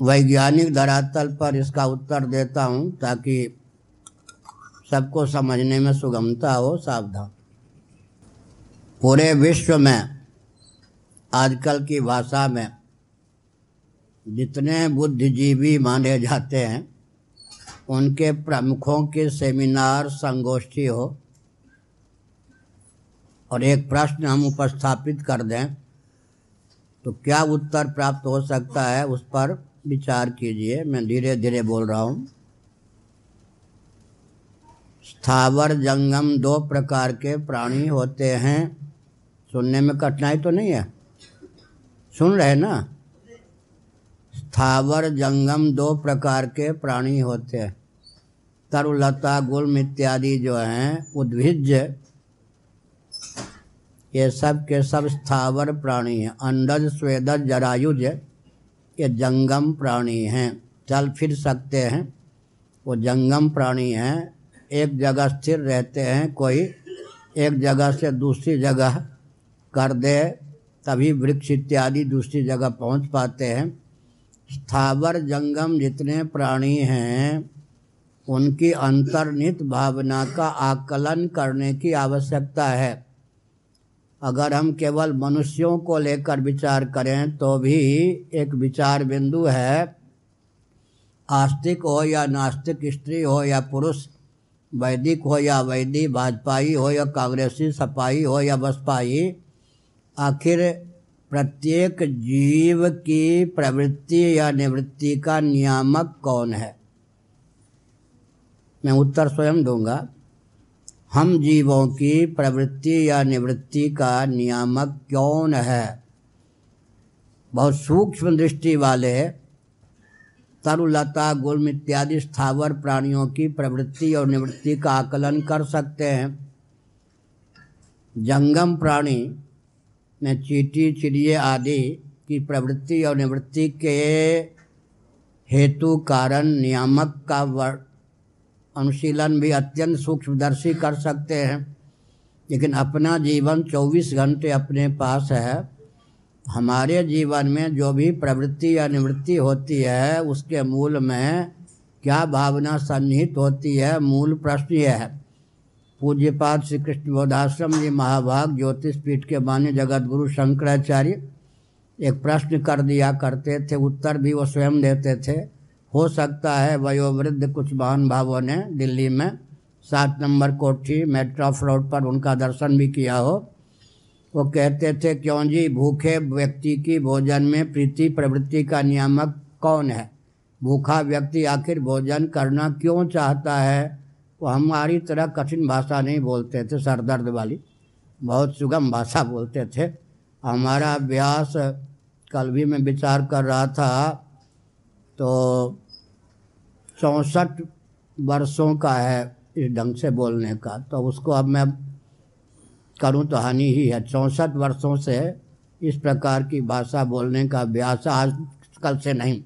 वैज्ञानिक धरातल पर इसका उत्तर देता हूँ ताकि सबको समझने में सुगमता हो, सावधान। पूरे विश्व में, आजकल की भाषा में, जितने बुद्धिजीवी माने जाते हैं, उनके प्रमुखों के सेमिनार संगोष्ठी हो, और एक प्रश्न हम उपस्थापित कर दें तो क्या उत्तर प्राप्त हो सकता है उस पर? विचार कीजिए, मैं धीरे धीरे बोल रहा हूँ। स्थावर जंगम दो प्रकार के प्राणी होते हैं। सुनने में कठिनाई तो नहीं है? सुन रहे ना? स्थावर जंगम दो प्रकार के प्राणी होते हैं। तरुलता, गुल्म इत्यादि जो हैं, उद्भिज, ये सब के सब स्थावर प्राणी हैं। अंडज, स्वेदज, जरायुज ये जंगम प्राणी हैं। चल फिर सकते हैं। वो जंगम प्राणी हैं। एक जगह स्थिर रहते हैं कोई। एक जगह से दूसरी जगह कर दे, तभी वृक्ष इत्यादि दूसरी जगह पहुँच पाते हैं। स्थावर जंगम जितने प्राणी हैं, उनकी अंतर्निहित भावना का आकलन करने की आवश्यकता है। अगर हम केवल मनुष्यों को लेकर विचार करें तो भी एक विचार बिंदु है, आस्तिक हो या नास्तिक, स्त्री हो या पुरुष, वैदिक हो या वैदी भाजपाई हो या कांग्रेसी सपाई हो या बसपाई आखिर प्रत्येक जीव की प्रवृत्ति या निवृत्ति का नियामक कौन है? मैं उत्तर स्वयं दूँगा। हम जीवों की प्रवृत्ति या निवृत्ति का नियामक कौन है? बहुत सूक्ष्म दृष्टि वाले तरुलता, गुल्म इत्यादि स्थावर प्राणियों की प्रवृत्ति और निवृत्ति का आकलन कर सकते हैं। जंगम प्राणी में चीटी चिड़िए आदि की प्रवृत्ति और निवृत्ति के हेतु कारण नियामक का अनुशीलन भी अत्यंत सूक्ष्मदर्शी कर सकते हैं। लेकिन अपना जीवन 24 घंटे अपने पास है। हमारे जीवन में जो भी प्रवृत्ति या निवृत्ति होती है, उसके मूल में क्या भावना सन्निहित होती है, मूल प्रश्न यह है। पूज्यपाद श्री कृष्ण बोधाश्रम जी महाभाग ज्योतिष पीठ के मान्य जगत गुरु शंकराचार्य एक प्रश्न कर दिया करते थे, उत्तर भी वो स्वयं देते थे। हो सकता है वयोवृद्ध कुछ महान भावों ने दिल्ली में सात नंबर कोठी मेट्रॉफ रोड पर उनका दर्शन भी किया हो। वो कहते थे, क्यों जी, भूखे व्यक्ति की भोजन में प्रीति प्रवृत्ति का नियामक कौन है? भूखा व्यक्ति आखिर भोजन करना क्यों चाहता है? वो हमारी तरह कठिन भाषा नहीं बोलते थे, सरदर्द वाली। बहुत सुगम भाषा बोलते थे। हमारा अभ्यास कल भी मैं विचार कर रहा था तो चौंसठ वर्षों का है इस ढंग से बोलने का। तो उसको अब मैं करूँ तो हानि ही है। चौंसठ वर्षों से इस प्रकार की भाषा बोलने का अभ्यास आज कल से नहीं।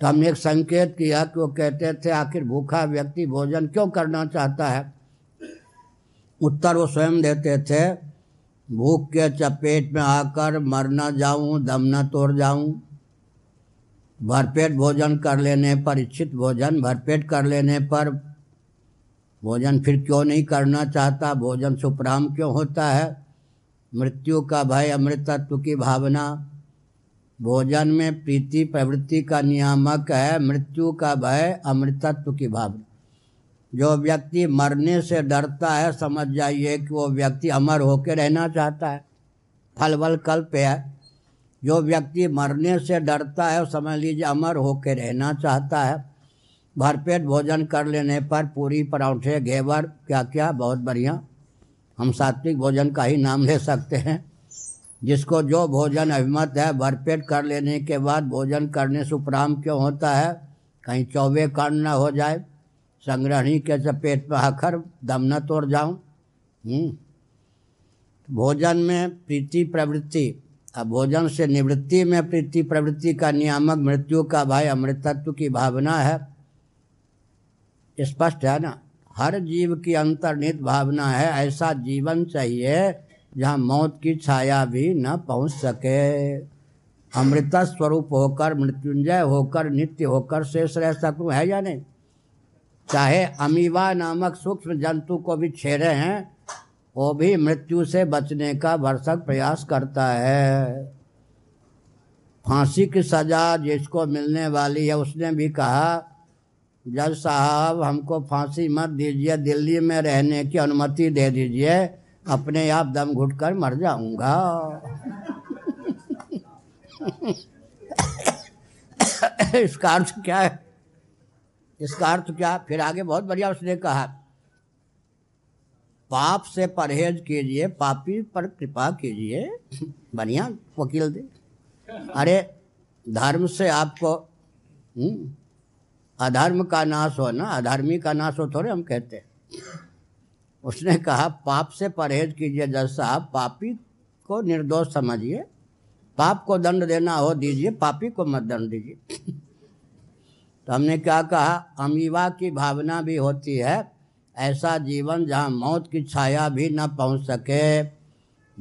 तो हमने एक संकेत किया कि वो कहते थे, आखिर भूखा व्यक्ति भोजन क्यों करना चाहता है? उत्तर वो स्वयं देते थे, भूख के चपेट में आकर मर न जाऊँ, दम न तोड़ जाऊँ भरपेट भोजन कर लेने पर, इच्छित भोजन, भरपेट कर लेने पर भोजन फिर क्यों नहीं करना चाहता? भोजन सुप्राम क्यों होता है? मृत्यु का भय, अमृतत्व की भावना। भोजन में प्रीति, प्रवृत्ति का नियामक है। मृत्यु का भय, अमृतत्व की भावना। जो व्यक्ति मरने से डरता है, समझ जाइए कि वो व्यक्ति अमर होकर रहना चाहता है। फल वल कल्प है। जो व्यक्ति मरने से डरता है समझ लीजिए अमर होकर रहना चाहता है। भरपेट भोजन कर लेने पर पूरी पराठे, घेवर क्या क्या बहुत बढ़िया। हम सात्विक भोजन का ही नाम ले सकते हैं। जिसको जो भोजन अभिमत है, भरपेट कर लेने के बाद भोजन करने से उपराम क्यों होता है? कहीं चौबे कर्ण न हो जाए। संग्रहणी के चपेट में आकर दम न तोड़ जाऊँ। भोजन में प्रीति प्रवृत्ति। भोजन से निवृत्ति में प्रीति, प्रवृत्ति का नियामक, मृत्यु का भय, अमृतत्व की भावना है। स्पष्ट है ना? हर जीव की अंतर्निहित भावना है, ऐसा जीवन चाहिए जहाँ मौत की छाया भी न पहुँच सके। अमृत स्वरूप होकर, मृत्युंजय होकर, नित्य होकर शेष रह सकूँ, है या नहीं? चाहे अमीवा नामक सूक्ष्म जंतु को भी छेड़े हैं वो भी मृत्यु से बचने का भरसक प्रयास करता है। फांसी की सज़ा जिसको मिलने वाली है, उसने भी कहा, जज साहब, हमको फांसी मत दीजिए, दिल्ली में रहने की अनुमति दे दीजिए, अपने आप दम घुट कर मर जाऊँगा। इसका अर्थ क्या है? इसका अर्थ क्या? फिर आगे बहुत बढ़िया उसने कहा पाप से परहेज कीजिए पापी पर कृपा कीजिए। बढ़िया वकील दे अरे धर्म से आपको हम्म, अधर्म का नाश हो ना अधर्मी का नाश हो थोड़े हम कहते हैं। उसने कहा पाप से परहेज कीजिए जज साहब पापी को निर्दोष समझिए पाप को दंड देना हो दीजिए पापी को मत दंड दीजिए। तो हमने क्या कहा अमीवा की भावना भी होती है ऐसा जीवन जहाँ मौत की छाया भी न पहुँच सके।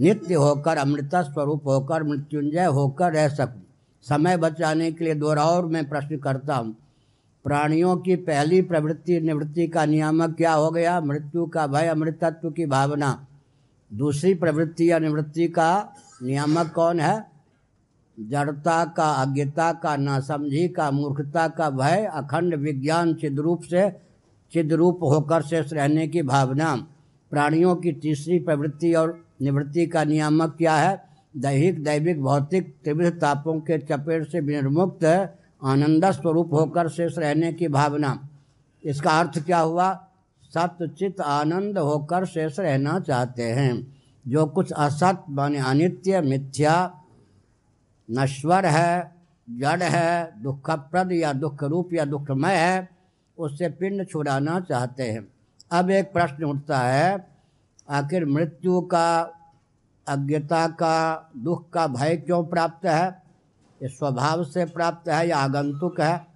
नित्य होकर, अमृता स्वरूप होकर, मृत्युंजय होकर रह सकूँ। समय बचाने के लिए दोहराव मैं प्रश्न करता हूँ। प्राणियों की पहली प्रवृत्ति, निवृत्ति का नियामक क्या हो गया? मृत्यु का भय, अमृतत्व की भावना। दूसरी प्रवृत्ति या निवृत्ति का नियामक कौन है? जड़ता का, अज्ञता का, नासमझी का, मूर्खता का भय, अखंड विज्ञान चिद्रूप से चिद्रूप होकर शेष रहने की भावना। प्राणियों की तीसरी प्रवृत्ति और निवृत्ति का नियामक क्या है? दैहिक, दैविक, भौतिक त्रिविध तापों के चपेट से विनिर्मुक्त आनंद स्वरूप होकर शेष रहने की भावना। इसका अर्थ क्या हुआ? सत्यचित आनंद होकर शेष रहना चाहते हैं। जो कुछ असत माने अनित्य, मिथ्या, नश्वर है, जड़ है, दुखप्रद या दुख रूप या दुखमय है उससे पिंड छुड़ाना चाहते हैं। अब एक प्रश्न उठता है, आखिर मृत्यु का, अज्ञता का, दुख का भय क्यों प्राप्त है? ये स्वभाव से प्राप्त है या आगंतुक है?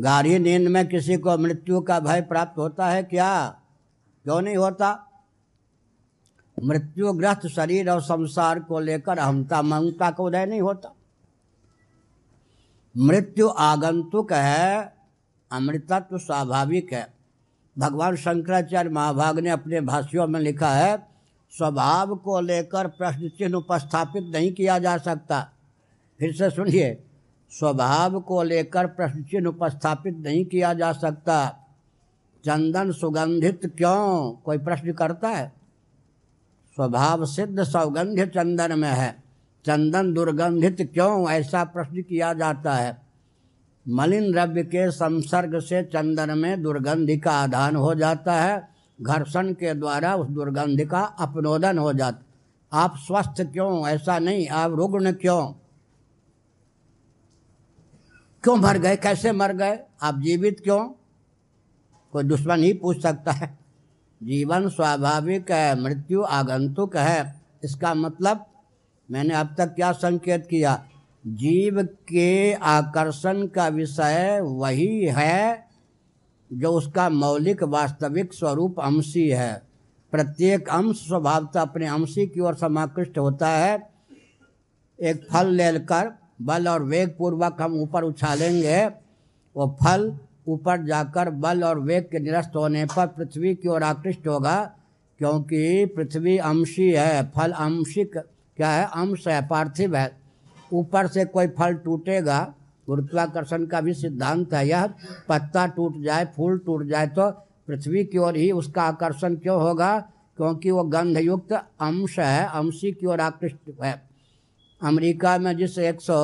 गाढ़ी नींद में किसी को मृत्यु का भय प्राप्त होता है क्या? क्यों नहीं होता? मृत्युग्रस्त शरीर और संसार को लेकर अहमता ममता का उदय नहीं होता। मृत्यु आगंतुक है अमृतत्व स्वाभाविक है। भगवान शंकराचार्य महाभाग ने अपने भाष्यों में लिखा है, स्वभाव को लेकर प्रश्न चिन्ह उपस्थापित नहीं किया जा सकता। फिर से सुनिए, स्वभाव को लेकर प्रश्न चिन्ह उपस्थापित नहीं किया जा सकता। चंदन सुगंधित क्यों? कोई प्रश्न करता है? स्वभाव सिद्ध सौगंध्य चंदन में है। चंदन दुर्गंधित क्यों ऐसा प्रश्न किया जाता है? मलिन द्रव्य के संसर्ग से चंदन में दुर्गंधि का आधान हो जाता है। घर्षण के द्वारा उस दुर्गंध का अपनोदन हो जाता आप स्वस्थ क्यों? ऐसा नहीं, आप रुग्ण क्यों? क्यों मर गए? कैसे मर गए? आप जीवित क्यों? कोई दुश्मन ही पूछ सकता है। जीवन स्वाभाविक है, मृत्यु आगंतुक है। इसका मतलब मैंने अब तक क्या संकेत किया? जीव के आकर्षण का विषय वही है जो उसका मौलिक वास्तविक स्वरूप अंशी है। प्रत्येक अंश स्वभावता अपने अंशी की ओर समाकृष्ट होता है। एक फल लेकर बल और वेग पूर्वक हम ऊपर उछालेंगे। वो फल ऊपर जाकर बल और वेग के निरस्त होने पर पृथ्वी की ओर आकृष्ट होगा, क्योंकि पृथ्वी अंशी है, फल अंशिक क्या है? अंश है पार्थिव है ऊपर से कोई फल टूटेगा, गुरुत्वाकर्षण का भी सिद्धांत है यह। पत्ता टूट जाए, फूल टूट जाए तो पृथ्वी की ओर ही उसका आकर्षण क्यों होगा? क्योंकि वो गंधयुक्त अंश है, अंशी की ओर आकृष्ट है। अमेरिका में जिस एक सौ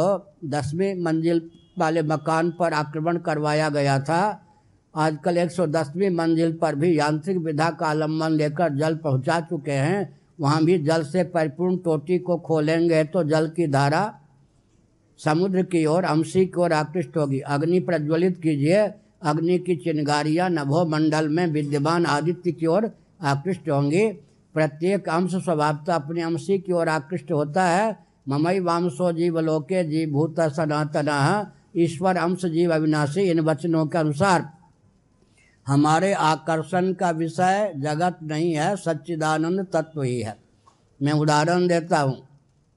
दसवीं मंजिल वाले मकान पर आक्रमण करवाया गया था, आजकल एक सौ दसवीं मंजिल पर भी यांत्रिक विधा का अवलंबन लेकर जल पहुँचा चुके हैं। वहाँ भी जल से परिपूर्ण टोटी को खोलेंगे तो जल की धारा समुद्र की ओर, अंशी की ओर आकृष्ट होगी। अग्नि प्रज्वलित कीजिए। अग्नि की चिंगारियाँ नभोमंडल में विद्यमान आदित्य की ओर आकृष्ट होंगी। प्रत्येक अंश स्वभावता अपने अंशी की ओर आकृष्ट होता है। ममई वामसो जीव लोके जीव भूत सनातन। ईश्वर, अंश, जीव, अविनाशी, इन वचनों के अनुसार। हमारे आकर्षण का विषय जगत नहीं है, सच्चिदानंद तत्व ही है। मैं उदाहरण देता हूँ।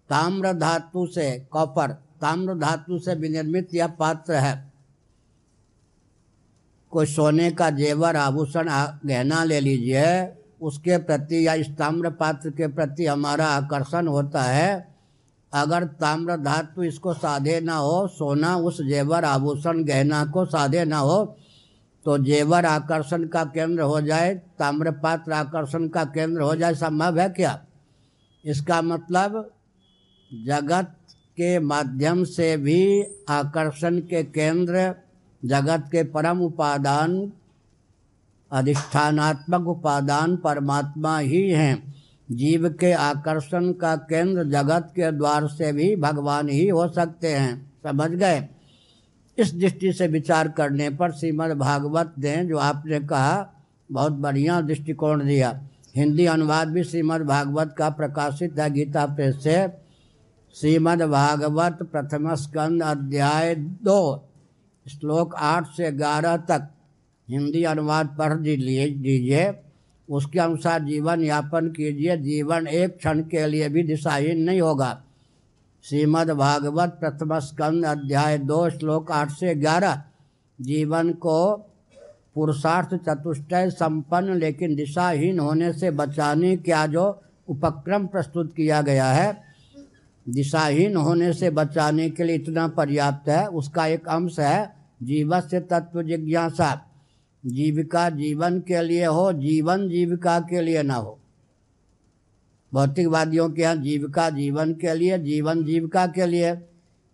ताम्र धातु से कॉपर, ताम्र धातु से विनिर्मित यह पात्र है। कोई सोने का जेवर, आभूषण गहना ले लीजिए, उसके प्रति या इस ताम्र पात्र के प्रति हमारा आकर्षण होता है। अगर ताम्र धातु इसको साधे ना हो, सोना उस जेवर, आभूषण, गहना को साधे ना हो तो जेवर आकर्षण का केंद्र हो जाए ताम्र पात्र आकर्षण का केंद्र हो जाए, संभव है क्या? इसका मतलब जगत के माध्यम से भी आकर्षण के केंद्र, जगत के परम उपादान, अधिष्ठानात्मक उपादान परमात्मा ही हैं। जीव के आकर्षण का केंद्र जगत के द्वार से भी भगवान ही हो सकते हैं। समझ गए? इस दृष्टि से विचार करने पर श्रीमद् भागवत ने जो आपने कहा, बहुत बढ़िया दृष्टिकोण दिया। हिंदी अनुवाद भी श्रीमद् भागवत का प्रकाशित है। गीता प्रेस से श्रीमद् भागवत प्रथम स्कंद अध्याय दो, श्लोक आठ से ग्यारह तक। हिंदी अनुवाद पढ़ दीजिए। उसके अनुसार जीवन यापन कीजिए। जीवन एक क्षण के लिए भी दिशाहीन नहीं होगा। श्रीमद् भागवत प्रथम स्कंद अध्याय दो, श्लोक आठ से ग्यारह। जीवन को पुरुषार्थ चतुष्टय, संपन्न लेकिन दिशाहीन होने से बचाने का जो उपक्रम प्रस्तुत किया गया है? दिशाहीन होने से बचाने के लिए इतना पर्याप्त है, उसका एक अंश है जीवस्य तत्व जिज्ञासा। जीविका जीवन के लिए हो, जीवन जीविका के लिए ना हो। भौतिकवादियों के यहाँ जीविका जीवन के लिए, जीवन जीविका के लिए।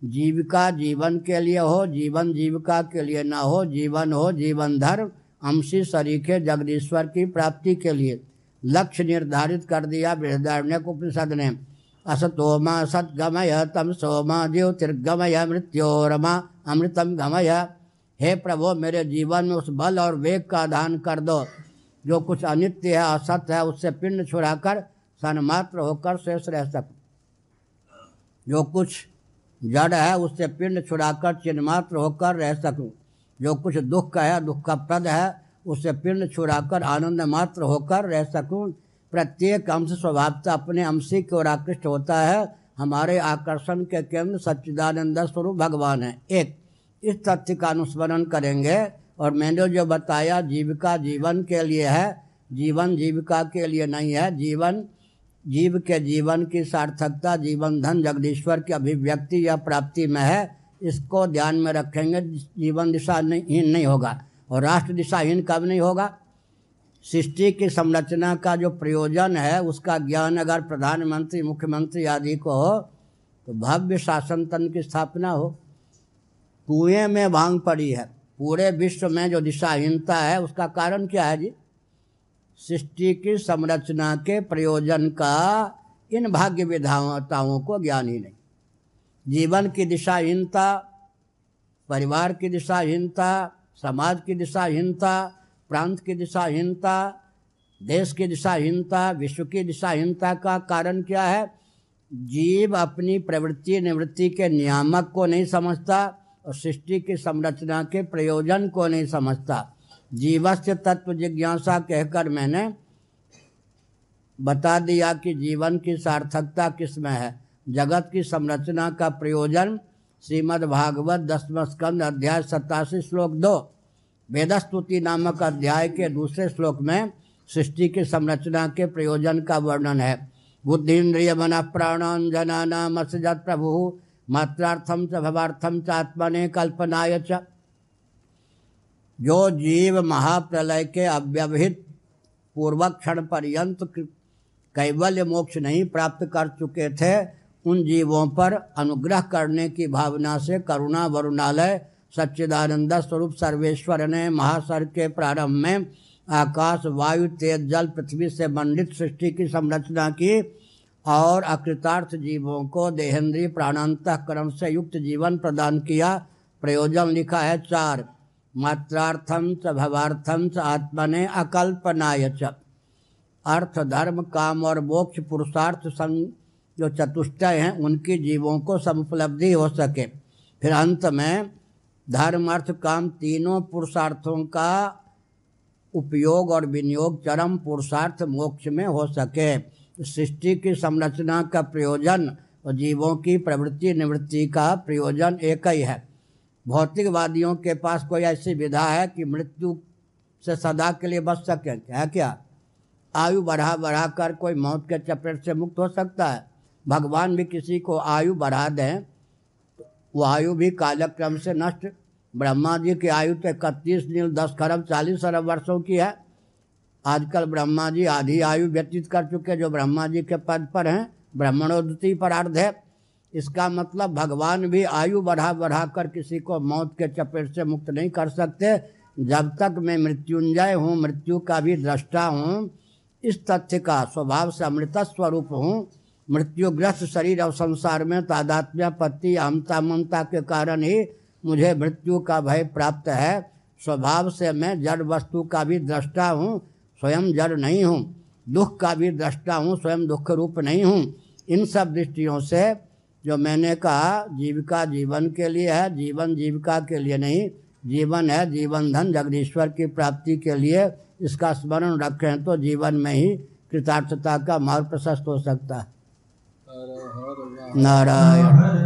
जीविका जीवन के लिए हो, जीवन जीविका के लिए ना हो, जीवन हो, जीवन धर्म अंशी सरीखे जगदीश्वर की प्राप्ति के लिए। लक्ष्य निर्धारित कर दिया बृहदारण्य उपनिषद ने। असतोमा सतगमय तम सोमा ज्योतिर्गमय मृत्योरमा अमृतम गमय। हे प्रभु, मेरे जीवन में उस बल और वेग का दान कर दो। जो कुछ अनित्य है, असत्य है, उससे पिंड छुड़ाकर सन्मात्र होकर शेष रह सकूँ। जो कुछ जड़ है, उससे पिंड छुड़ाकर चिन्मात्र होकर रह सकूँ। जो कुछ दुख का है दुख का प्रद है, उससे पिंड छुड़ाकर आनंद मात्र होकर रह सकूँ। प्रत्येक अंश स्वभावता अपने अंशी की ओर आकृष्ट होता है? हमारे आकर्षण के केंद्र सच्चिदानंद स्वरूप भगवान है। एक, इस तथ्य का अनुस्मरण करेंगे। और मैंने जो बताया, जीविका जीवन के लिए है। जीवन जीविका के लिए नहीं है। जीवन जीव के जीवन की सार्थकता, जीवन धन, जगदीश्वर की अभिव्यक्ति या प्राप्ति में है, इसको ध्यान में रखेंगे, जीवन दिशाहीन नहीं होगा और राष्ट्र दिशाहीन कब नहीं होगा? सृष्टि की संरचना का जो प्रयोजन है, उसका ज्ञान अगर प्रधानमंत्री, मुख्यमंत्री आदि को हो तो भव्य शासन तंत्र की स्थापना हो। कुएँ में भाँग पड़ी है, पूरे विश्व में जो दिशाहीनता है, उसका कारण क्या है जी? सृष्टि की संरचना के प्रयोजन का इन भाग्य विधाताओं को ज्ञान ही नहीं। जीवन की दिशाहीनता परिवार की दिशाहीनता समाज की दिशाहीनता प्रांत की दिशाहीनता देश की दिशाहीनता विश्व की दिशाहीनता का कारण क्या है? जीव अपनी प्रवृत्ति निवृत्ति के नियामक को नहीं समझता और सृष्टि की संरचना के प्रयोजन को नहीं समझता। जीवस्य तत्व जिज्ञासा कहकर मैंने बता दिया कि जीवन की सार्थकता किसमें है। जगत की संरचना का प्रयोजन श्रीमद् भागवत दसम स्कंद अध्याय सत्तासी श्लोक दो, वेदस्तुति नामक अध्याय के दूसरे श्लोक में सृष्टि की संरचना के प्रयोजन का वर्णन है। बुद्धिन्द्रिय मन प्राणान जना नाम प्रभु मात्रार्थम च भवार्थम च आत्मने कल्पनाय च। जो जीव महाप्रलय के अव्यवहित पूर्वक क्षण पर्यंत कैवल्य मोक्ष नहीं प्राप्त कर चुके थे, उन जीवों पर अनुग्रह करने की भावना से करुणा वरुणालय सच्चिदानंद स्वरूप सर्वेश्वर ने महासर के प्रारंभ में आकाश, वायु, तेज, जल, पृथ्वी से मंडित सृष्टि की संरचना की और अकृतार्थ जीवों को देहेंद्रीय प्राणांतकरण से युक्त जीवन प्रदान किया। प्रयोजन लिखा है चार। मात्रार्थम च भवार्थम च, आत्मने अकल्पनाय च। अर्थ, धर्म, काम और मोक्ष, पुरुषार्थ संग जो चतुष्टय हैं, उनकी जीवों को समुपलब्धि हो सके। फिर अंत में, धर्म, अर्थ, काम तीनों पुरुषार्थों का उपयोग और विनियोग चरम पुरुषार्थ मोक्ष में हो सके। सृष्टि की संरचना का प्रयोजन और जीवों की प्रवृत्ति निवृत्ति का प्रयोजन एक ही है। भौतिकवादियों के पास कोई ऐसी विधा है कि मृत्यु से सदा के लिए बच सके? है क्या? आयु बढ़ा बढ़ा कर कोई मौत के चपेट से मुक्त हो सकता है? भगवान भी किसी को आयु बढ़ा दें, वो आयु भी कालक्रम से नष्ट। ब्रह्मा जी की आयु तो इकतीस नील, दस खरब, चालीस अरब वर्षों की है। आजकल ब्रह्मा जी आधी आयु व्यतीत कर चुके जो ब्रह्मा जी के पद पर हैं ब्रह्मणोदती पर अर्ध है। इसका मतलब भगवान भी आयु बढ़ा बढ़ा कर किसी को मौत के चपेट से मुक्त नहीं कर सकते। जब तक मैं मृत्युंजय हूँ, मृत्यु का भी दृष्टा हूँ, इस तथ्य का स्वभाव से अमृत स्वरूप हूँ। मृत्युग्रस्त शरीर और संसार में तादात्म्य पत्ति अहमता ममता के कारण ही मुझे मृत्यु का भय प्राप्त है। स्वभाव से मैं जड़ वस्तु का भी दृष्टा हूँ, स्वयं जड़ नहीं हूँ। दुख का भी दृष्टा हूँ, स्वयं दुख रूप नहीं हूँ। इन सब दृष्टियों से जो मैंने कहा जीविका जीवन के लिए है जीवन जीविका के लिए नहीं जीवन है जीवन धन जगदीश्वर की प्राप्ति के लिए इसका स्मरण रखें तो जीवन में ही कृतार्थता का मार्ग प्रशस्त हो सकता है। नारायण।